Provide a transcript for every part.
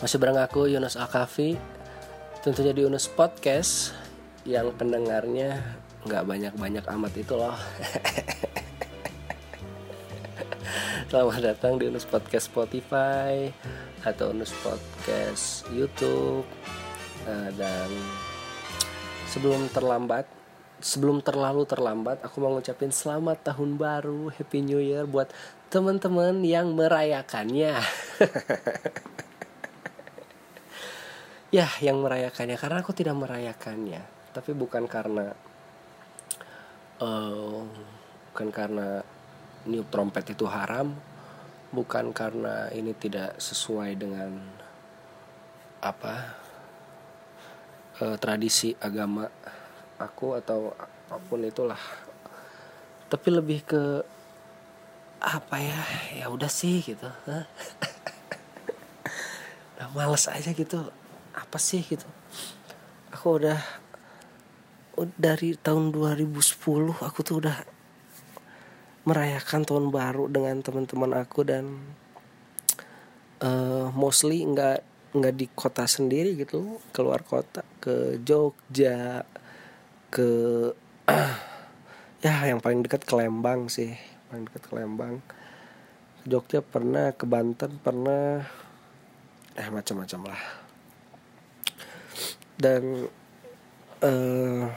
Masih bareng aku Yunus Akafi. Tentunya di Yunus Podcast Yang pendengarnya nggak banyak-banyak amat itu loh. Selamat datang di Yunus Podcast Spotify Atau Yunus Podcast Youtube. Uh, Dan sebelum terlambat Sebelum terlalu terlambat Aku mau ngucapin selamat tahun baru Happy New Year buat teman-teman yang merayakannya ya yang merayakannya. Karena aku tidak merayakannya. Tapi bukan karena uh, bukan karena niup trompet itu haram. Bukan karena ini tidak sesuai dengan apa uh, tradisi agama aku atau apa pun itulah. Tapi lebih ke apa ya ya udah sih gitu udah males aja gitu apa sih gitu. Aku udah dari tahun 2010 aku tuh udah merayakan tahun baru dengan teman-teman aku dan uh, mostly nggak nggak di kota sendiri gitu keluar kota ke Jogja ke ya yang paling dekat ke Lembang sih paling dekat ke Lembang. Jogja pernah ke Banten pernah eh macam-macam lah dan uh,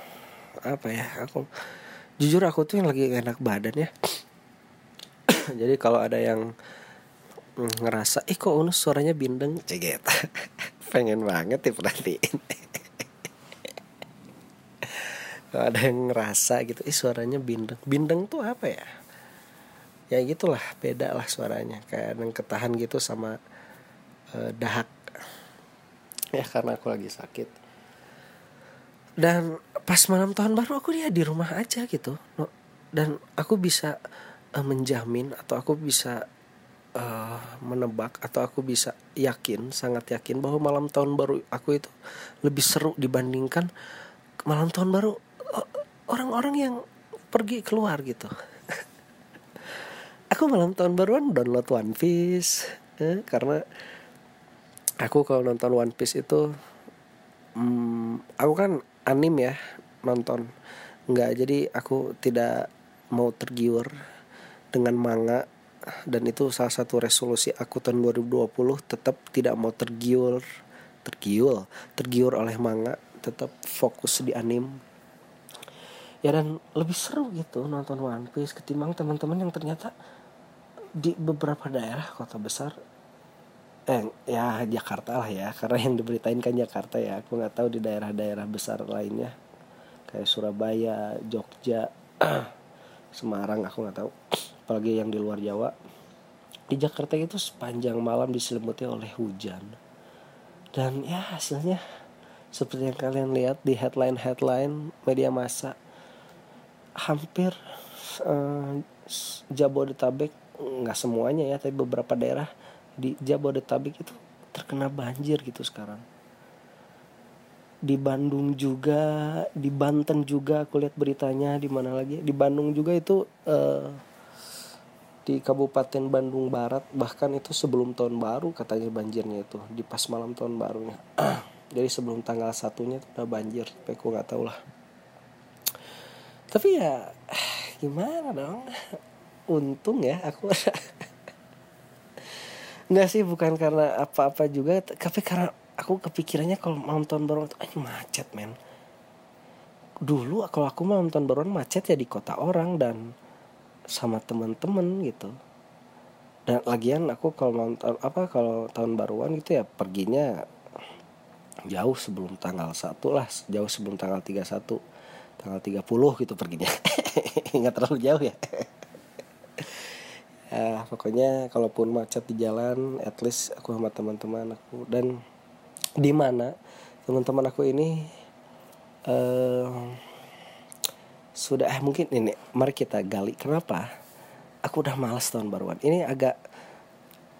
apa ya aku jujur aku tuh yang lagi enak badan ya. Jadi kalau ada yang ngerasa ih kok unus suaranya bindeng? Ceget. Pengen banget diperhatiin. Kalau ada yang ngerasa gitu ih suaranya bindeng. Bindeng tuh apa ya? Ya gitulah beda lah suaranya. Kayak yang ketahan gitu sama uh, dahak. Ya karena aku lagi sakit dan pas malam tahun baru aku dia di rumah aja gitu. Dan aku bisa uh, menjamin atau aku bisa uh, menebak atau aku bisa yakin sangat yakin bahwa malam tahun baru aku itu lebih seru dibandingkan malam tahun baru orang-orang yang pergi keluar gitu. Aku malam tahun baruan download One Piece eh, karena aku kalau nonton One Piece itu hmm, aku kan anim ya nonton. Nggak jadi aku tidak mau tergiur dengan manga. Dan itu salah satu resolusi aku tahun 2020 tetap tidak mau tergiur tergiur tergiur oleh manga tetap fokus di anim. Ya dan lebih seru gitu nonton One Piece ketimbang teman-teman yang ternyata di beberapa daerah kota besar eh ya Jakarta lah ya. Karena yang diberitain kan Jakarta ya. Aku nggak tahu di daerah-daerah besar lainnya. Kayak Surabaya Jogja Semarang aku nggak tahu. Apalagi yang di luar Jawa. Di Jakarta itu sepanjang malam diselimuti oleh hujan. Dan ya hasilnya seperti yang kalian lihat di headline headline media massa hampir uh, Jabodetabek nggak semuanya ya tapi beberapa daerah di Jabodetabek itu terkena banjir gitu sekarang. Di Bandung juga di Banten juga aku lihat beritanya di mana lagi? Di Bandung juga itu uh, di Kabupaten Bandung Barat bahkan itu sebelum tahun baru katanya banjirnya itu di pas malam tahun barunya. Jadi sebelum tanggal satunya itu udah banjir tapi aku nggak tahu lah. Tapi ya gimana dong? Untung ya aku Enggak sih bukan karena apa-apa juga tapi karena aku kepikirannya kalau malam tahun baru itu macet men. Dulu kalau aku malam tahun baruan macet ya di kota orang dan sama temen-temen gitu. Dan lagian aku kalau tahun apa kalau tahun baruan gitu ya perginya jauh sebelum tanggal satu lah jauh sebelum tanggal 31 tanggal 30 gitu perginya. Nggak terlalu jauh ya ya pokoknya kalaupun macet di jalan at least aku sama teman-teman aku. Dan di mana teman-teman aku ini uh, sudah eh mungkin ini mari kita gali. Kenapa? Aku udah malas tahun baruan. Ini agak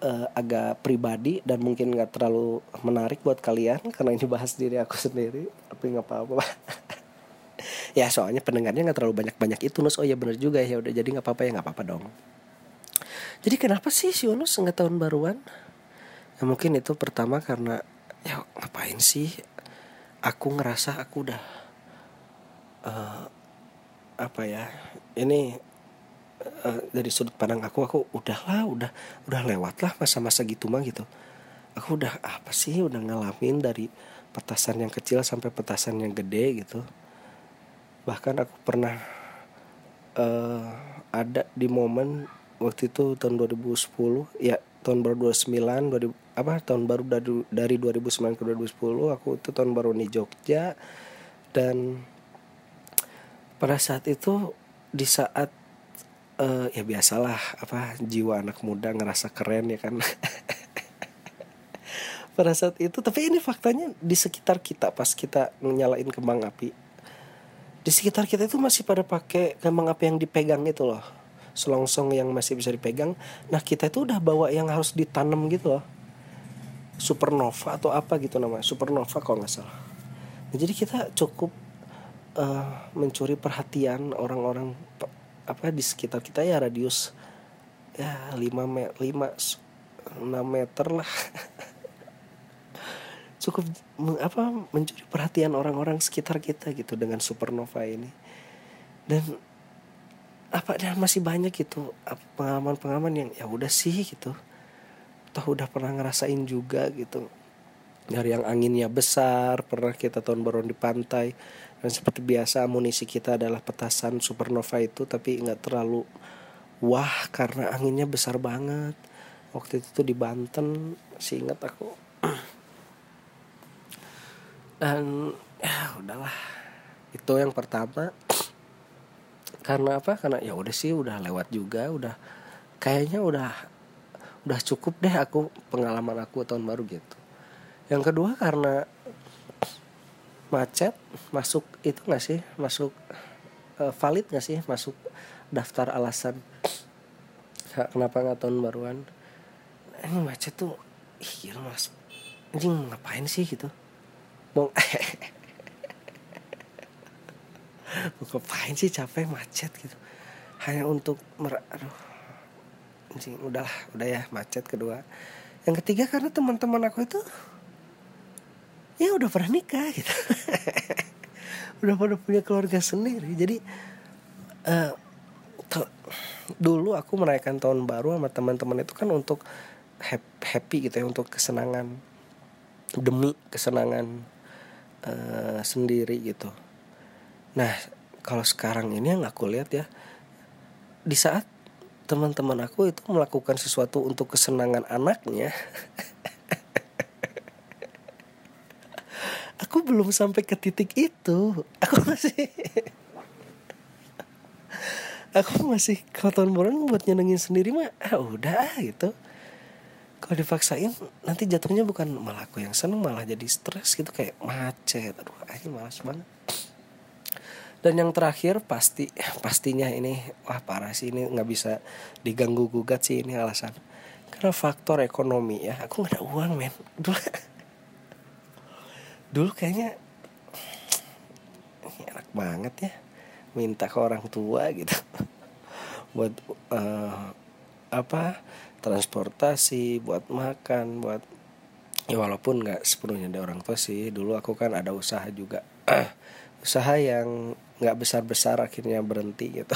uh, agak pribadi dan mungkin nggak terlalu menarik buat kalian karena ini bahas diri aku sendiri tapi nggak apa-apa. Ya soalnya pendengarnya nggak terlalu banyak banyak itu nus. Oh ya bener juga ya. Udah jadi nggak apa-apa ya nggak apa-apa dong jadi kenapa sih si Yunus nggak tahun baruan? ya mungkin itu pertama karena ya ngapain sih? Aku ngerasa aku udah uh, apa ya ini uh, dari sudut pandang aku aku udahlah udah udah lewat lah masa-masa gitu mah gitu. Aku udah apa sih udah ngalamin dari petasan yang kecil sampai petasan yang gede gitu. Bahkan aku pernah uh, ada di momen waktu itu tahun 2010 ya tahun baru 29 2000, apa tahun baru dari dari 2009 ke 2010 aku itu tahun baru di Jogja. Dan pada saat itu di saat uh, ya biasalah apa jiwa anak muda ngerasa keren ya kan? Pada saat itu tapi ini faktanya di sekitar kita pas kita nyalain kembang api di sekitar kita itu masih pada pakai kembang api yang dipegang itu loh selongsong yang masih bisa dipegang. Nah kita itu udah bawa yang harus ditanam gitu loh. Supernova atau apa gitu namanya. Supernova kalau nggak salah. Nah, jadi kita cukup uh, mencuri perhatian orang-orang apa di sekitar kita ya radius ya 5 me 5 6 meter lah. Cukup apa mencuri perhatian orang-orang sekitar kita gitu dengan supernova ini. Dan apa dan masih banyak gitu pengalaman-pengalaman yang ya udah sih gitu. Toh udah pernah ngerasain juga gitu. Dari yang anginnya besar pernah kita tahun baru di pantai. Dan seperti biasa amunisi kita adalah petasan supernova itu tapi nggak terlalu wah karena anginnya besar banget. Waktu itu tuh di Banten sih ingat aku. Dan ya udahlah. Itu yang pertama karena apa? Karena ya udah sih udah lewat juga udah kayaknya udah udah cukup deh aku pengalaman aku tahun baru gitu. Yang kedua karena macet masuk itu nggak sih? Masuk uh, valid nggak sih? Masuk daftar alasan. Kenapa nggak tahun baruan? Ini macet tuh ih gila mas anjing ngapain sih gitu? Mau ngapain sih capek macet gitu. Hanya untuk mer aduh. Anjing udahlah udah ya macet kedua. Yang ketiga karena teman-teman aku itu ya udah pernah nikah gitu. Udah pada punya keluarga sendiri. Jadi uh, dulu aku merayakan tahun baru sama teman-teman itu kan untuk happy gitu ya untuk kesenangan. Demi kesenangan uh, sendiri gitu Nah, kalau sekarang ini yang aku lihat ya, di saat teman-teman aku itu melakukan sesuatu untuk kesenangan anaknya, aku belum sampai ke titik itu. Aku masih aku masih kalau tahun baru buat nyenengin sendiri mah ah, udah gitu. Kalau dipaksain nanti jatuhnya bukan malah aku yang seneng malah jadi stres gitu kayak macet. Aduh ini malas banget dan yang terakhir pasti pastinya ini wah parah sih ini nggak bisa diganggu gugat sih ini alasan. Karena faktor ekonomi ya aku nggak ada uang men. Dulu dulu kayaknya enak banget ya minta ke orang tua gitu. Buat uh, apa transportasi buat makan buat ya walaupun nggak sepenuhnya dari orang tua sih dulu aku kan ada usaha juga. Usaha yang nggak besar besar akhirnya berhenti gitu.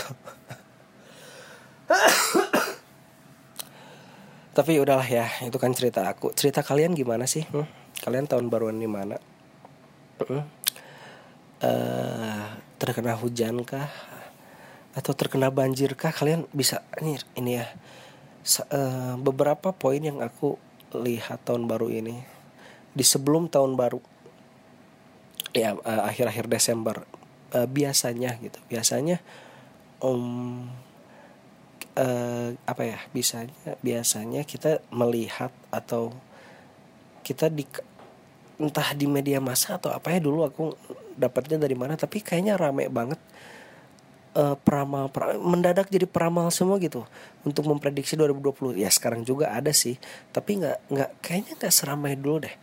Tapi udahlah ya itu kan cerita aku. Cerita kalian gimana sih? Hmm? kalian tahun baruan di mana? Hmm? uh, terkena hujan kah atau terkena banjir kah kalian bisa ini ini ya. Uh, beberapa poin yang aku lihat tahun baru ini. Di sebelum tahun baru. Ya uh, akhir-akhir Desember uh, biasanya gitu. Biasanya um, uh, apa ya biasanya biasanya kita melihat atau kita di entah di media massa atau apa ya dulu aku dapatnya dari mana tapi kayaknya rame banget uh, peramal, peramal mendadak jadi peramal semua gitu untuk memprediksi 2020 ya sekarang juga ada sih tapi nggak nggak kayaknya nggak seramai dulu deh.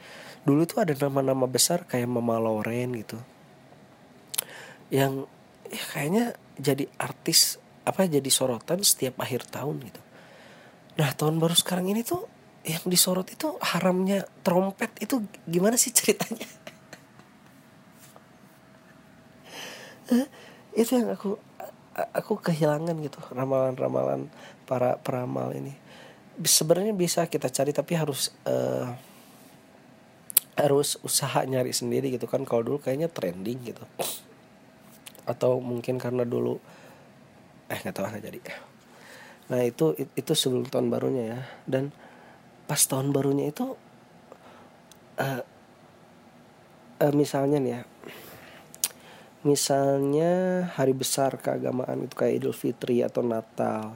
Dulu tuh ada nama-nama besar kayak Mama Loren gitu yang ya kayaknya jadi artis apa jadi sorotan setiap akhir tahun gitu. Nah tahun baru sekarang ini tuh yang disorot itu haramnya trompet. Itu gimana sih ceritanya? Itu yang aku aku kehilangan gitu ramalan-ramalan para peramal ini. Sebenarnya bisa kita cari tapi harus uh, harus usaha nyari sendiri gitu kan. Kalau dulu kayaknya trending gitu atau mungkin karena dulu eh nggak tahu nggak jadi. Nah itu itu sebelum tahun barunya ya. Dan pas tahun barunya itu uh, uh, misalnya nih ya misalnya hari besar keagamaan itu kayak Idul Fitri atau Natal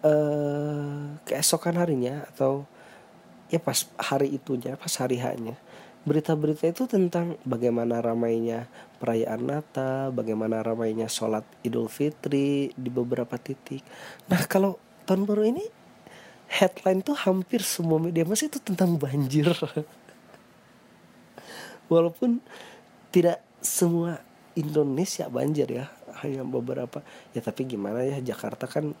uh, keesokan harinya atau ya pas hari itunya pas hari hanya berita-berita itu tentang bagaimana ramainya perayaan Natal, bagaimana ramainya sholat Idul Fitri di beberapa titik. Nah kalau tahun baru ini headline tuh hampir semua media masih itu tentang banjir. Walaupun tidak semua Indonesia banjir ya, hanya beberapa. Ya tapi gimana ya Jakarta kan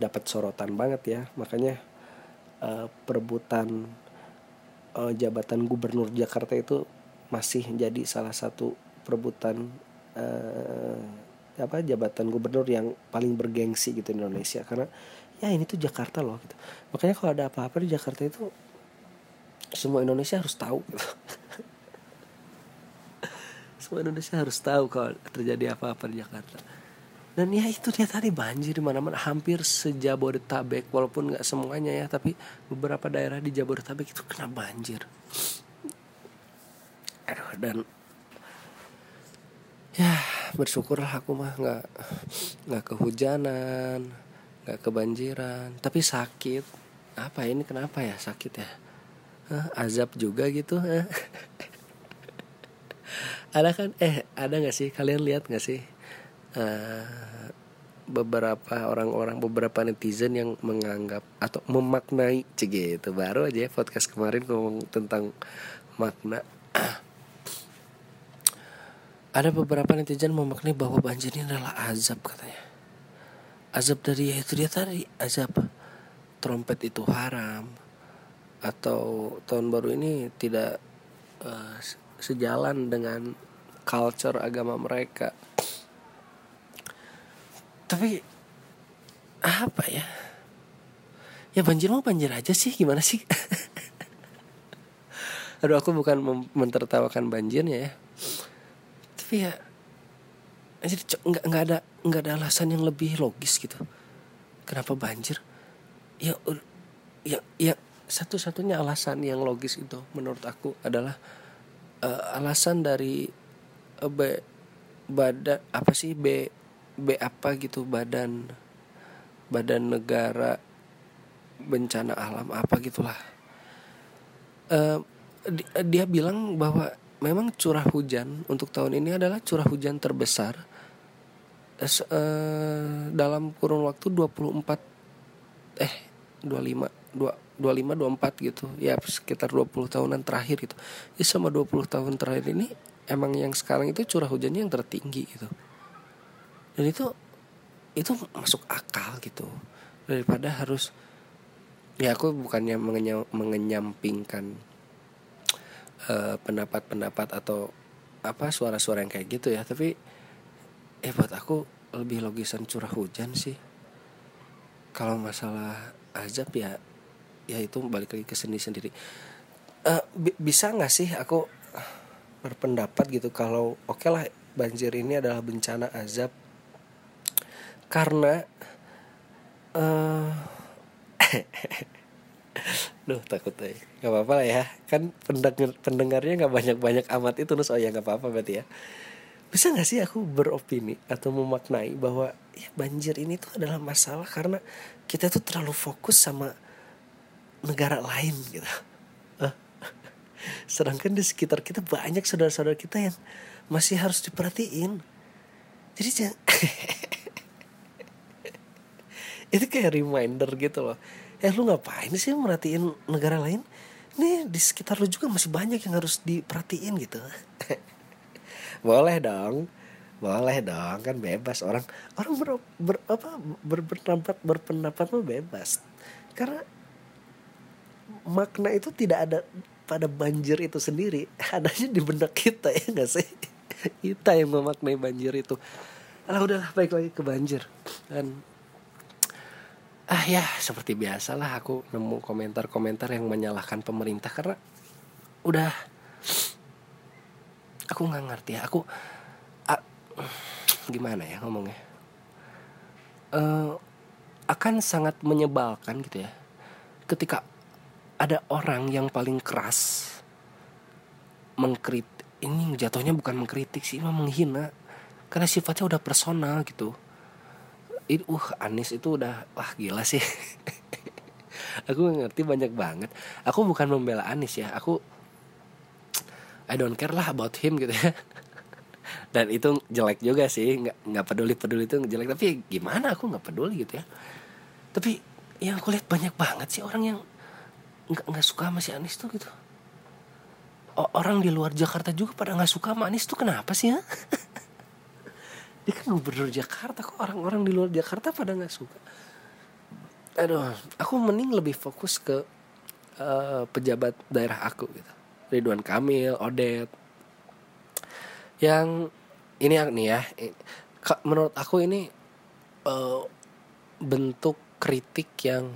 dapat sorotan banget ya, makanya uh, perebutan uh, jabatan gubernur Jakarta itu masih jadi salah satu perebutan uh, apa jabatan gubernur yang paling bergengsi gitu di Indonesia. Karena ya ini tuh Jakarta loh gitu. Makanya kalau ada apa-apa di Jakarta itu semua Indonesia harus tahu gitu. semua Indonesia harus tahu kalau terjadi apa-apa di Jakarta dan ya itu dia tadi banjir di mana-mana. Hampir sejabodetabek walaupun nggak semuanya ya tapi beberapa daerah di Jabodetabek itu kena banjir. Dan ya bersyukurlah aku mah nggak nggak kehujanan nggak kebanjiran. Tapi sakit. Apa ini kenapa ya sakit ya? Hah, azab juga gitu ada kan? Eh ada nggak sih? Kalian lihat nggak sih uh, beberapa orang-orang beberapa netizen yang menganggap atau memaknai cg itu baru aja ya podcast kemarin ngomong tentang makna. Ada beberapa netizen memaknai bahwa banjir ini adalah azab katanya. Azab dari ya itu dia tadi azab trompet itu haram. Atau tahun baru ini tidak uh, sejalan dengan culture agama mereka tapi apa ya? Ya banjir mau banjir aja sih gimana sih? Aduh aku bukan mentertawakan banjirnya ya. Tapi ya jadi nggak nggak ada nggak ada alasan yang lebih logis gitu. Kenapa banjir? Ya ya ya satu-satunya alasan yang logis itu menurut aku adalah uh, alasan dari uh, B, badan apa sih B B apa gitu badan badan negara bencana alam apa gitulah. Uh, dia bilang bahwa memang curah hujan untuk tahun ini adalah curah hujan terbesar uh, dalam kurun waktu 24 eh 25 2 25 24 gitu. Ya sekitar 20 tahunan terakhir gitu. Ya sama 20 tahun terakhir ini emang yang sekarang itu curah hujannya yang tertinggi gitu dan itu itu masuk akal gitu. Daripada harus ya aku bukannya mengenyam, mengenyampingkan pendapat pendapat-pendapat atau apa suara-suara yang kayak gitu ya. Tapi eh buat aku lebih logisan curah hujan sih. Kalau masalah azab ya ya itu balik lagi ke seni sendiri. Uh, bisa nggak sih aku berpendapat gitu kalau oke okay lah banjir ini adalah bencana azab karena uh, Duh takut deh. Gak apa-apa lah ya. Kan pendengar, pendengarnya gak banyak-banyak amat itu Terus oh ya gak apa-apa berarti ya. Bisa gak sih aku beropini Atau memaknai bahwa ya Banjir ini tuh adalah masalah Karena kita tuh terlalu fokus sama Negara lain gitu. Sedangkan di sekitar kita banyak saudara-saudara kita yang Masih harus diperhatiin. Jadi jangan itu kayak reminder gitu loh. Eh lu ngapain sih merhatiin negara lain? Ini di sekitar lu juga masih banyak yang harus diperhatiin gitu. Boleh dong. Boleh dong kan bebas. Orang orang ber, ber apa ber, berpendapat berpendapat mah bebas. Karena makna itu tidak ada pada banjir itu sendiri. Adanya di benak kita ya nggak sih? Kita yang memaknai banjir itu. Ah udahlah baik lagi ke banjir. Dan ah ya seperti biasalah aku nemu komentar-komentar yang menyalahkan pemerintah karena udah aku nggak ngerti ya. Aku ah, gimana ya ngomongnya? Uh, akan sangat menyebalkan gitu ya. Ketika ada orang yang paling keras mengkrit ini jatuhnya bukan mengkritik sih mah menghina. Karena sifatnya udah personal gitu itu uh Anis itu udah wah gila sih. Aku ngerti banyak banget. Aku bukan membela Anis ya aku I don't care lah about him gitu ya. Dan itu jelek juga sih nggak nggak peduli peduli itu jelek. Tapi gimana aku nggak peduli gitu ya. Tapi yang aku lihat banyak banget sih orang yang nggak nggak suka sama si Anis tuh gitu. Orang di luar Jakarta juga pada nggak suka sama Anis tuh kenapa sih ya dia kan gubernur Jakarta kok orang-orang di luar Jakarta pada nggak suka? Aduh aku mending lebih fokus ke uh, pejabat daerah aku gitu. Ridwan Kamil Odet yang ini nih ya menurut aku ini uh, bentuk kritik yang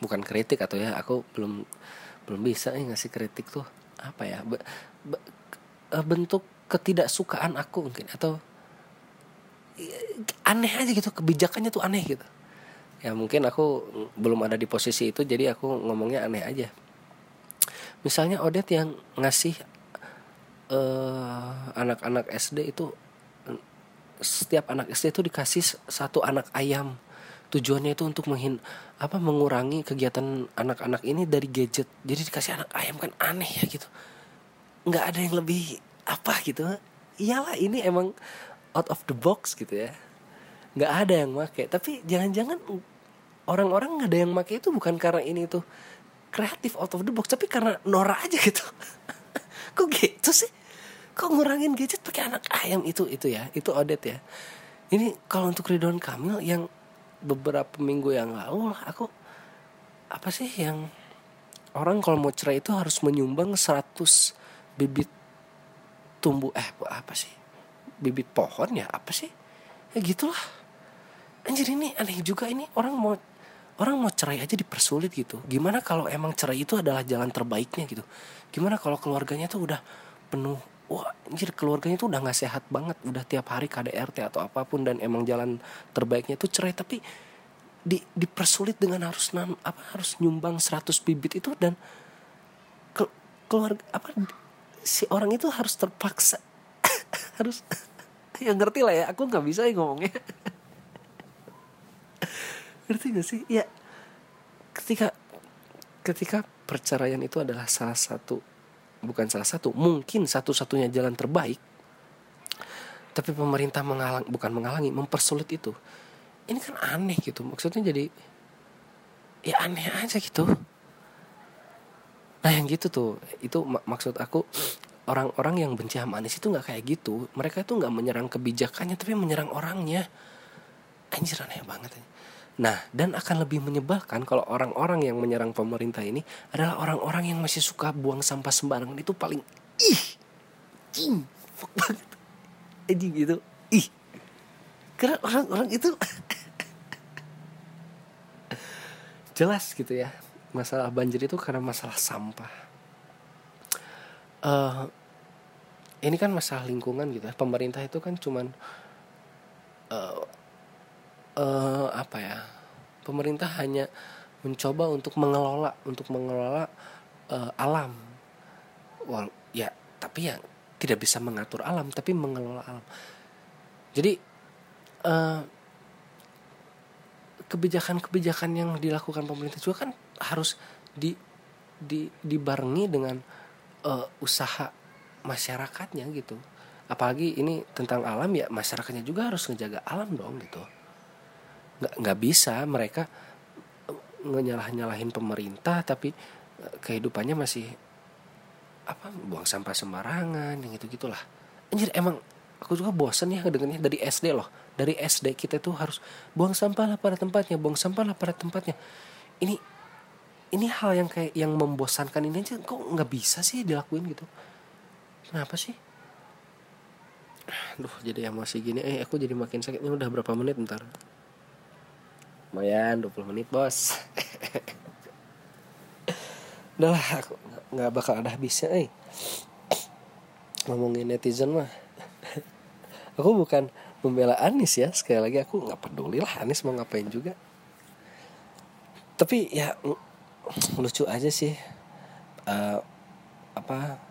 bukan kritik atau ya aku belum belum bisa nih ngasih kritik tuh apa ya eh, bentuk ketidaksukaan aku mungkin atau aneh aja gitu kebijakannya tuh aneh gitu. Ya mungkin aku belum ada di posisi itu jadi aku ngomongnya aneh aja. Misalnya Odet yang ngasih uh, anak-anak SD itu setiap anak SD itu dikasih satu anak ayam. Tujuannya itu untuk menghin apa mengurangi kegiatan anak-anak ini dari gadget. Jadi dikasih anak ayam kan aneh ya gitu. Nggak ada yang lebih apa gitu. Iyalah ini emang out of the box gitu ya. Nggak ada yang make. Tapi jangan-jangan orang-orang nggak ada yang make itu bukan karena ini tuh kreatif out of the box tapi karena Nora aja gitu. Kok gitu sih? Kok ngurangin gadget pakai anak ayam? Itu itu ya itu Odet ya. Ini kalau untuk Ridwan Kamil yang beberapa minggu yang lalu aku apa sih yang orang kalau mau cerai itu harus menyumbang 100 bibit tumbuh eh apa sih bibit pohon ya apa sih? Ya gitulah. Anjir ini aneh juga ini. Orang mau orang mau cerai aja dipersulit gitu. Gimana kalau emang cerai itu adalah jalan terbaiknya gitu? Gimana kalau keluarganya tuh udah penuh wah anjir keluarganya tuh udah nggak sehat banget. Udah tiap hari KDRT atau apa pun dan emang jalan terbaiknya itu cerai. Tapi di dipersulit dengan harus nan, apa harus nyumbang 100 bibit itu dan ke, keluarga apa si orang itu harus terpaksa harus ya ngerti lah ya aku nggak bisa ya ngomongnya. Ngerti gak sih? Ya ketika ketika perceraian itu adalah salah satu bukan salah satu mungkin satu-satunya jalan terbaik tapi pemerintah menghalang bukan menghalangi mempersulit itu. Ini kan aneh gitu maksudnya jadi ya aneh aja gitu. Nah yang gitu tuh itu mak maksud aku orang-orang yang benci sama Anies itu nggak kayak gitu. Mereka itu nggak menyerang kebijakannya tapi menyerang orangnya. Anjir aneh banget nah dan akan lebih menyebalkan kalau orang-orang yang menyerang pemerintah ini adalah orang-orang yang masih suka buang sampah sembarangan itu paling ih cing fuck banget. Anjing gitu. Ih. Karena orang-orang itu jelas gitu ya masalah banjir itu karena masalah sampah. Uh, ini kan masalah lingkungan gitu ya. Pemerintah itu kan cuman uh, uh, apa ya pemerintah hanya mencoba untuk mengelola untuk mengelola uh, alam. Wal ya tapi ya tidak bisa mengatur alam tapi mengelola alam. Jadi uh, kebijakan-kebijakan yang dilakukan pemerintah juga kan harus di di dibarengi dengan uh, usaha masyarakatnya gitu. Apalagi ini tentang alam ya masyarakatnya juga harus ngejaga alam dong gitu. Nggak nggak bisa mereka nyalah nyalahin pemerintah tapi eh, kehidupannya masih apa buang sampah sembarangan yang itu gitulah anjir emang aku juga bosen ya dengannya dari SD loh. Dari SD kita tuh harus buang sampah lah pada tempatnya buang sampah lah pada tempatnya. Ini ini hal yang kayak yang membosankan ini aja kok nggak bisa sih dilakuin gitu kenapa sih? Aduh jadi emosi gini. Eh aku jadi makin sakit Ini udah berapa menit? Ntar Lumayan 20 menit bos. Udah lah aku gak bakal ada habisnya eh. Ngomongin netizen mah. Aku bukan membela Anis ya. Sekali lagi aku gak peduli lah Anis mau ngapain juga. Tapi ya lucu aja sih. Uh, Apa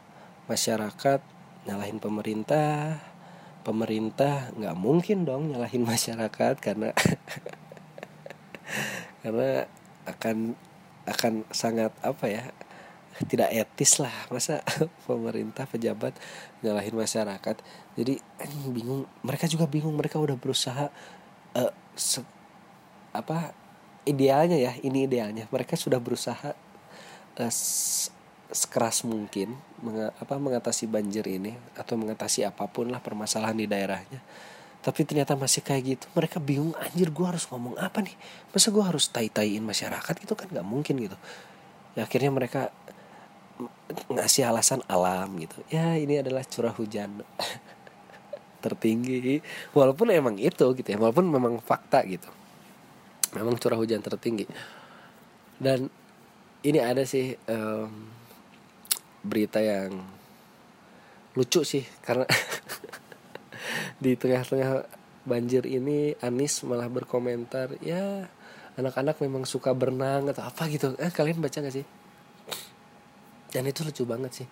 Masyarakat nyalahin pemerintah. Pemerintah nggak mungkin dong nyalahin masyarakat karena karena akan akan sangat apa ya tidak etis lah. Masa pemerintah pejabat nyalahin masyarakat. Jadi bingung. Mereka juga bingung. Mereka udah berusaha uh, se, apa idealnya ya. Ini idealnya. Mereka sudah berusaha uh, sekeras mungkin meng, apa mengatasi banjir ini atau mengatasi apa pun lah permasalahan di daerahnya. Tapi ternyata masih kayak gitu mereka bingung anjir gue harus ngomong apa nih? Masa gue harus tai taiin masyarakat? Gitu kan nggak mungkin gitu. Ya akhirnya mereka ngasih alasan alam gitu. Ya ini adalah curah hujan tertinggi. Walaupun emang itu gitu ya walaupun memang fakta gitu. Memang curah hujan tertinggi. Dan ini ada sih um, berita yang lucu sih karena di tengah-tengah banjir ini Anis malah berkomentar ya anak-anak memang suka berenang atau apa gitu. Eh kalian baca gak sih? Dan itu lucu banget sih.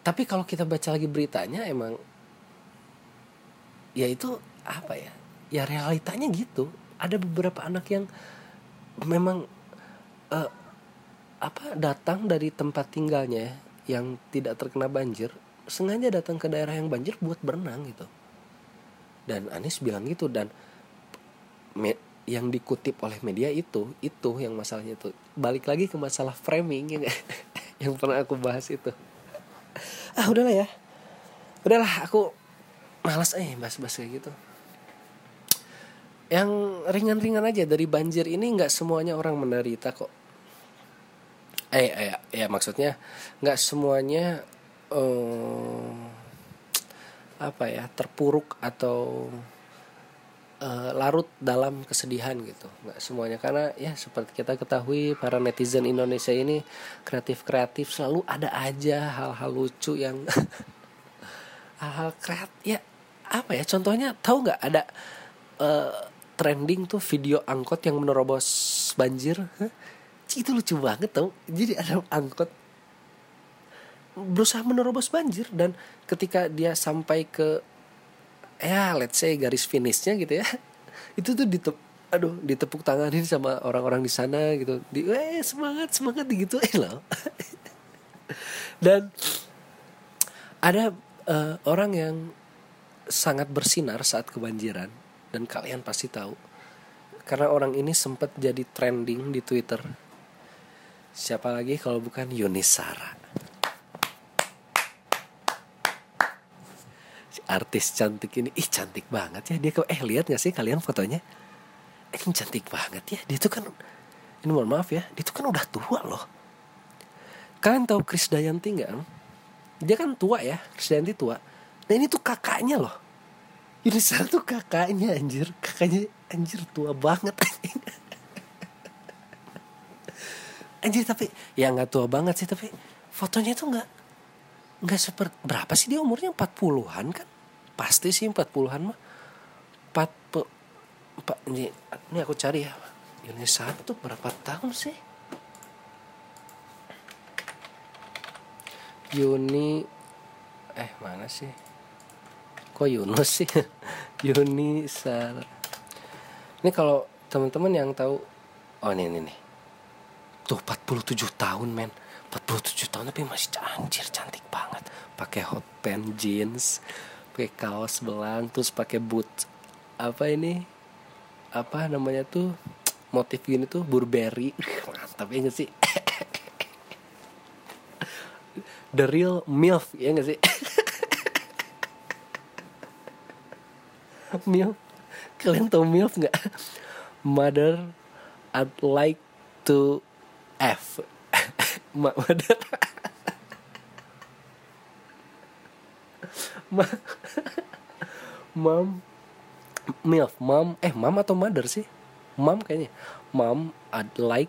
Tapi kalau kita baca lagi beritanya emang ya itu apa ya? Ya realitanya gitu. Ada beberapa anak yang memang apa datang dari tempat tinggalnya yang tidak terkena banjir sengaja datang ke daerah yang banjir buat berenang gitu? Dan Anies bilang gitu dan me, yang dikutip oleh media itu itu yang masalahnya itu. Balik lagi ke masalah framing yang, yang pernah aku bahas itu. Ah udahlah ya. Udahlah aku malas eh bahas-bahas kayak gitu. Yang ringan-ringan aja dari banjir ini nggak semuanya orang menderita kok eh, eh ya maksudnya nggak semuanya uh, apa ya terpuruk atau uh, larut dalam kesedihan gitu nggak semuanya karena ya seperti kita ketahui para netizen Indonesia ini kreatif kreatif selalu ada aja hal-hal lucu yang hal-hal kreatif ya apa ya contohnya tahu nggak ada uh, trending tuh video angkot yang menerobos banjir huh? Itu lucu banget tau. Jadi ada angkot. Berusaha menerobos banjir dan ketika dia sampai ke ya let's say garis finishnya gitu ya itu tuh ditep aduh ditepuk tanganin sama orang-orang di sana gitu. Di eh semangat semangat gitu eh loh. Dan ada uh, orang yang sangat bersinar saat kebanjiran dan kalian pasti tahu. Karena orang ini sempat jadi trending di Twitter Siapa lagi kalau bukan Yunisara Artis cantik ini. Ih cantik banget ya. Dia eh lihat gak sih kalian fotonya? Eh ini cantik banget ya. Dia tuh kan Ini mohon maaf ya. Dia tuh kan udah tua loh. Kalian tahu Chris Dayanti gak? Dia kan tua ya. Chris Dayanti tua. Nah ini tuh kakaknya loh. Yunisara tuh kakaknya anjir. Kakaknya anjir tua banget anjir tapi ya nggak tua banget sih tapi fotonya tuh nggak nggak seperti berapa sih dia umurnya? 40-an kan? Pasti sih 40-an mah. 4 empat ini, ini aku cari ya. Ini satu berapa tahun sih? Yuni eh mana sih? Kok Yunus sih? Yuni Sar. Ini kalau teman-teman yang tahu oh ini ini nih Tuh 47 tahun men. 47 tahun tapi masih anjir cantik banget. Pakai hot pants jeans pakai kaos belang terus pakai boot apa ini? Apa namanya tuh? Motif gini tuh Burberry. Mantap ya gak sih? The real milf ya gak sih? Milf. Kalian tau milf nggak? Mother I'd like to F. Mother Ma mom milf mom eh mom atau mother sih? Mom kayaknya. Mom I'd like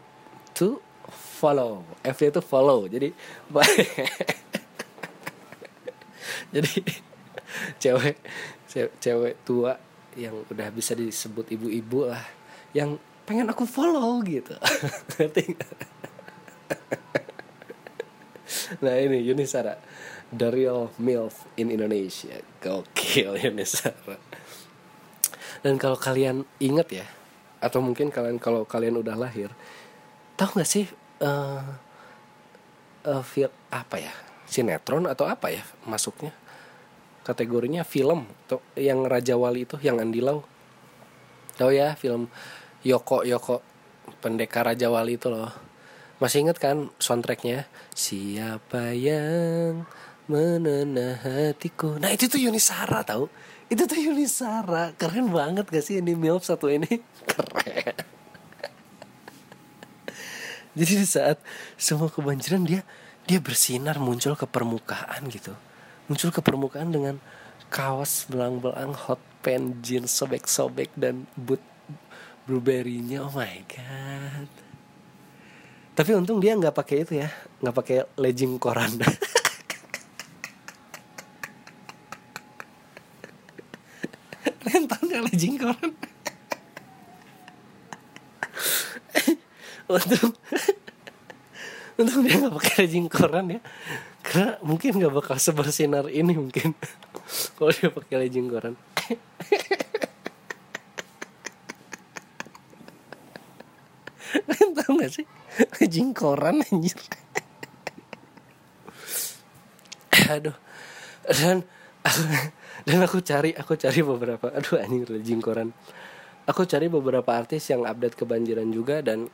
to follow. F itu follow. Jadi jadi cewek cewek tua yang udah bisa disebut ibu-ibu lah yang pengen aku follow gitu nah ini Yunisara. The real milf in Indonesia. Gokil Yunisara. Dan kalau kalian inget ya atau mungkin kalian kalau kalian udah lahir tahu nggak sih uh, uh, film apa ya sinetron atau apa ya masuknya? Kategorinya film tuh yang Raja Wali itu yang Andi Lau. Tahu ya film Yoko Yoko pendekar Raja Wali itu loh masih inget kan soundtracknya? Siapa yang menenah hatiku? Nah itu tuh Yunisara tahu itu tuh Yunisara keren banget gak sih ini milf satu ini? Keren. Jadi di saat semua kebanjiran dia dia bersinar muncul ke permukaan gitu. Muncul ke permukaan dengan kaos belang-belang hot pen jeans sobek-sobek dan boot blueberry-nya. Oh my god tapi untung dia nggak pakai itu ya nggak pakai legging koran. Tahu nggak legging koran? Untung untung dia nggak pakai legging koran ya. Karena mungkin nggak bakal sebersinar ini mungkin kalau dia pakai legging koran. Kalian tahu nggak sih legging koran anjir aduh dan dan aku cari aku cari beberapa aduh anjir legging koran aku cari beberapa artis yang update kebanjiran juga dan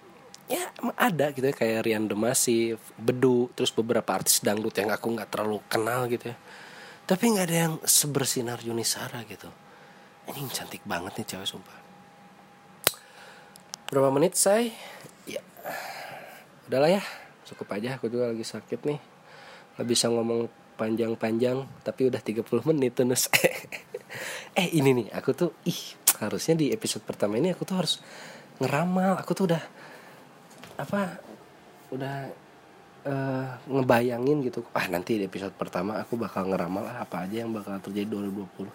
ya ada gitu ya kayak Rian Demasi, Bedu, terus beberapa artis dangdut yang aku nggak terlalu kenal gitu ya. Tapi nggak ada yang sebersinar Yunisara gitu. Ini cantik banget nih cewek sumpah. Berapa menit say? Ya, udahlah ya, cukup aja. Aku juga lagi sakit nih, nggak bisa ngomong panjang-panjang, tapi udah 30 menit tuh eh ini nih, aku tuh ih harusnya di episode pertama ini aku tuh harus ngeramal. Aku tuh udah apa udah uh, ngebayangin gitu. Ah nanti di episode pertama aku bakal ngeramal apa aja yang bakal terjadi 2020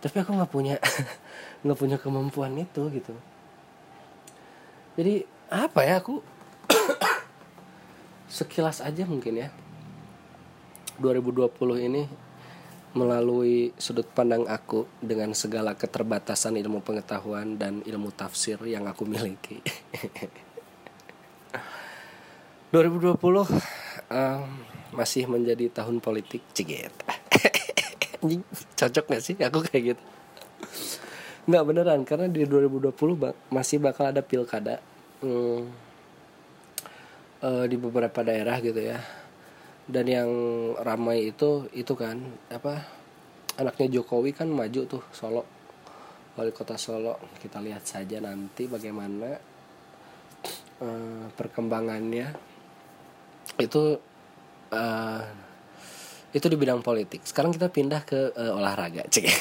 tapi aku nggak punya nggak punya kemampuan itu gitu. Jadi apa ya aku sekilas aja mungkin ya. 2020 ini melalui sudut pandang aku dengan segala keterbatasan ilmu pengetahuan dan ilmu tafsir yang aku miliki. 2020 um, masih menjadi tahun politik. Ciget. Cocok gak sih aku kayak gitu? Nggak beneran karena di 2020 bak masih bakal ada pilkada. Hmm, uh, di beberapa daerah gitu ya. Dan yang ramai itu itu kan apa anaknya Jokowi kan maju tuh Solo. Wali kota Solo. Kita lihat saja nanti bagaimana uh, perkembangannya. Itu uh, itu di bidang politik. Sekarang kita pindah ke uh, olahraga cek.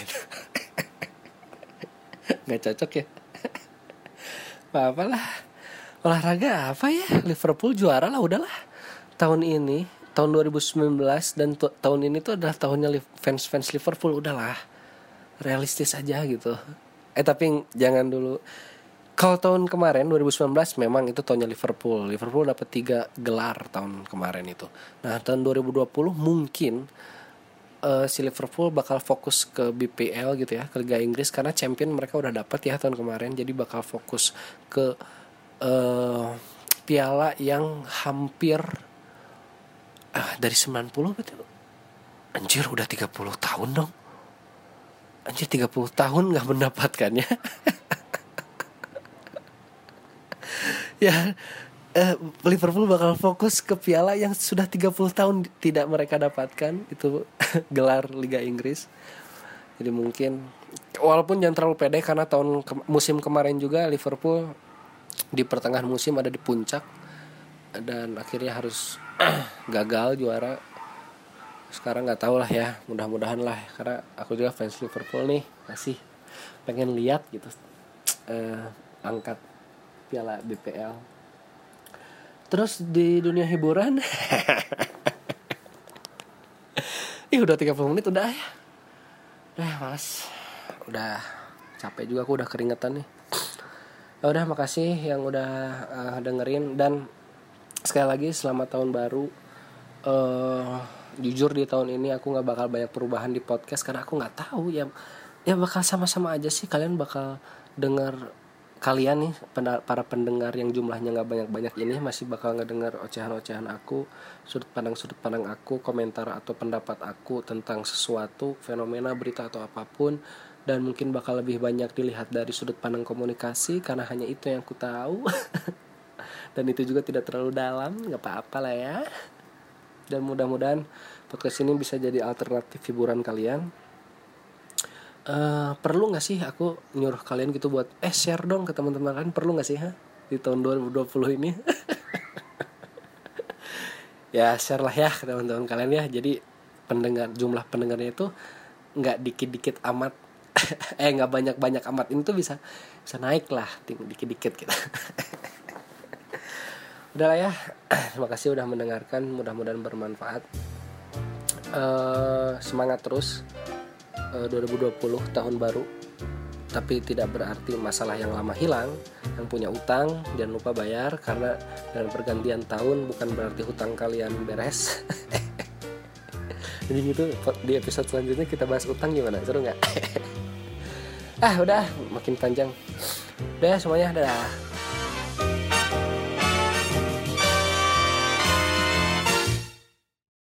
Nggak cocok ya? Apa apalah olahraga apa ya Liverpool juara lah udahlah tahun ini tahun 2019 dan tahun ini tuh adalah tahunnya fans fans Liverpool udahlah realistis aja gitu eh tapi jangan dulu kalau tahun kemarin 2019 memang itu tahunnya Liverpool. Liverpool dapat tiga gelar tahun kemarin itu. Nah tahun 2020 mungkin uh, si Liverpool bakal fokus ke BPL gitu ya ke Liga Inggris karena champion mereka udah dapat ya tahun kemarin. Jadi bakal fokus ke uh, piala yang hampir uh, dari 90 betul. Anjir udah 30 tahun dong. Anjir 30 tahun nggak mendapatkannya. ya eh, Liverpool bakal fokus ke piala yang sudah 30 tahun tidak mereka dapatkan itu gelar Liga Inggris. Jadi mungkin walaupun jangan terlalu pede karena tahun ke musim kemarin juga Liverpool di pertengahan musim ada di puncak dan akhirnya harus gagal juara. Sekarang nggak tahu lah ya mudah-mudahan lah karena aku juga fans Liverpool nih masih pengen lihat gitu uh, angkat piala BPL terus di dunia hiburan ih udah 30 menit udah ya. Udah males. Udah capek juga aku udah keringetan nih ya udah makasih yang udah uh, dengerin. Dan sekali lagi selamat tahun baru. Uh, jujur di tahun ini aku nggak bakal banyak perubahan di podcast karena aku nggak tahu ya. Ya bakal sama-sama aja sih. Kalian bakal dengar kalian nih para pendengar yang jumlahnya nggak banyak-banyak ini masih bakal ngedengar ocehan-ocehan aku sudut pandang sudut pandang aku komentar atau pendapat aku tentang sesuatu fenomena berita atau apa pun dan mungkin bakal lebih banyak dilihat dari sudut pandang komunikasi karena hanya itu yang aku tahu. Dan itu juga tidak terlalu dalam nggak apa-apa lah ya. Dan mudah-mudahan podcast ini bisa jadi alternatif hiburan kalian. Uh, perlu nggak sih aku nyuruh kalian gitu buat eh share dong ke teman-teman kalian perlu nggak sih ha di tahun 2020 ini? Ya share lah ya ke teman-teman kalian ya. Jadi pendengar jumlah pendengarnya itu nggak dikit-dikit amat eh nggak banyak-banyak amat. Ini tuh bisa bisa naik lah dikit-dikit kita udahlah ya terima kasih udah mendengarkan mudah-mudahan bermanfaat. Uh, semangat terus uh, 2020 tahun baru. Tapi tidak berarti masalah yang lama hilang yang punya utang jangan lupa bayar karena dengan pergantian tahun bukan berarti hutang kalian beres. Jadi gitu di episode selanjutnya kita bahas utang gimana seru nggak ah udah. Makin panjang. Udah semuanya dadah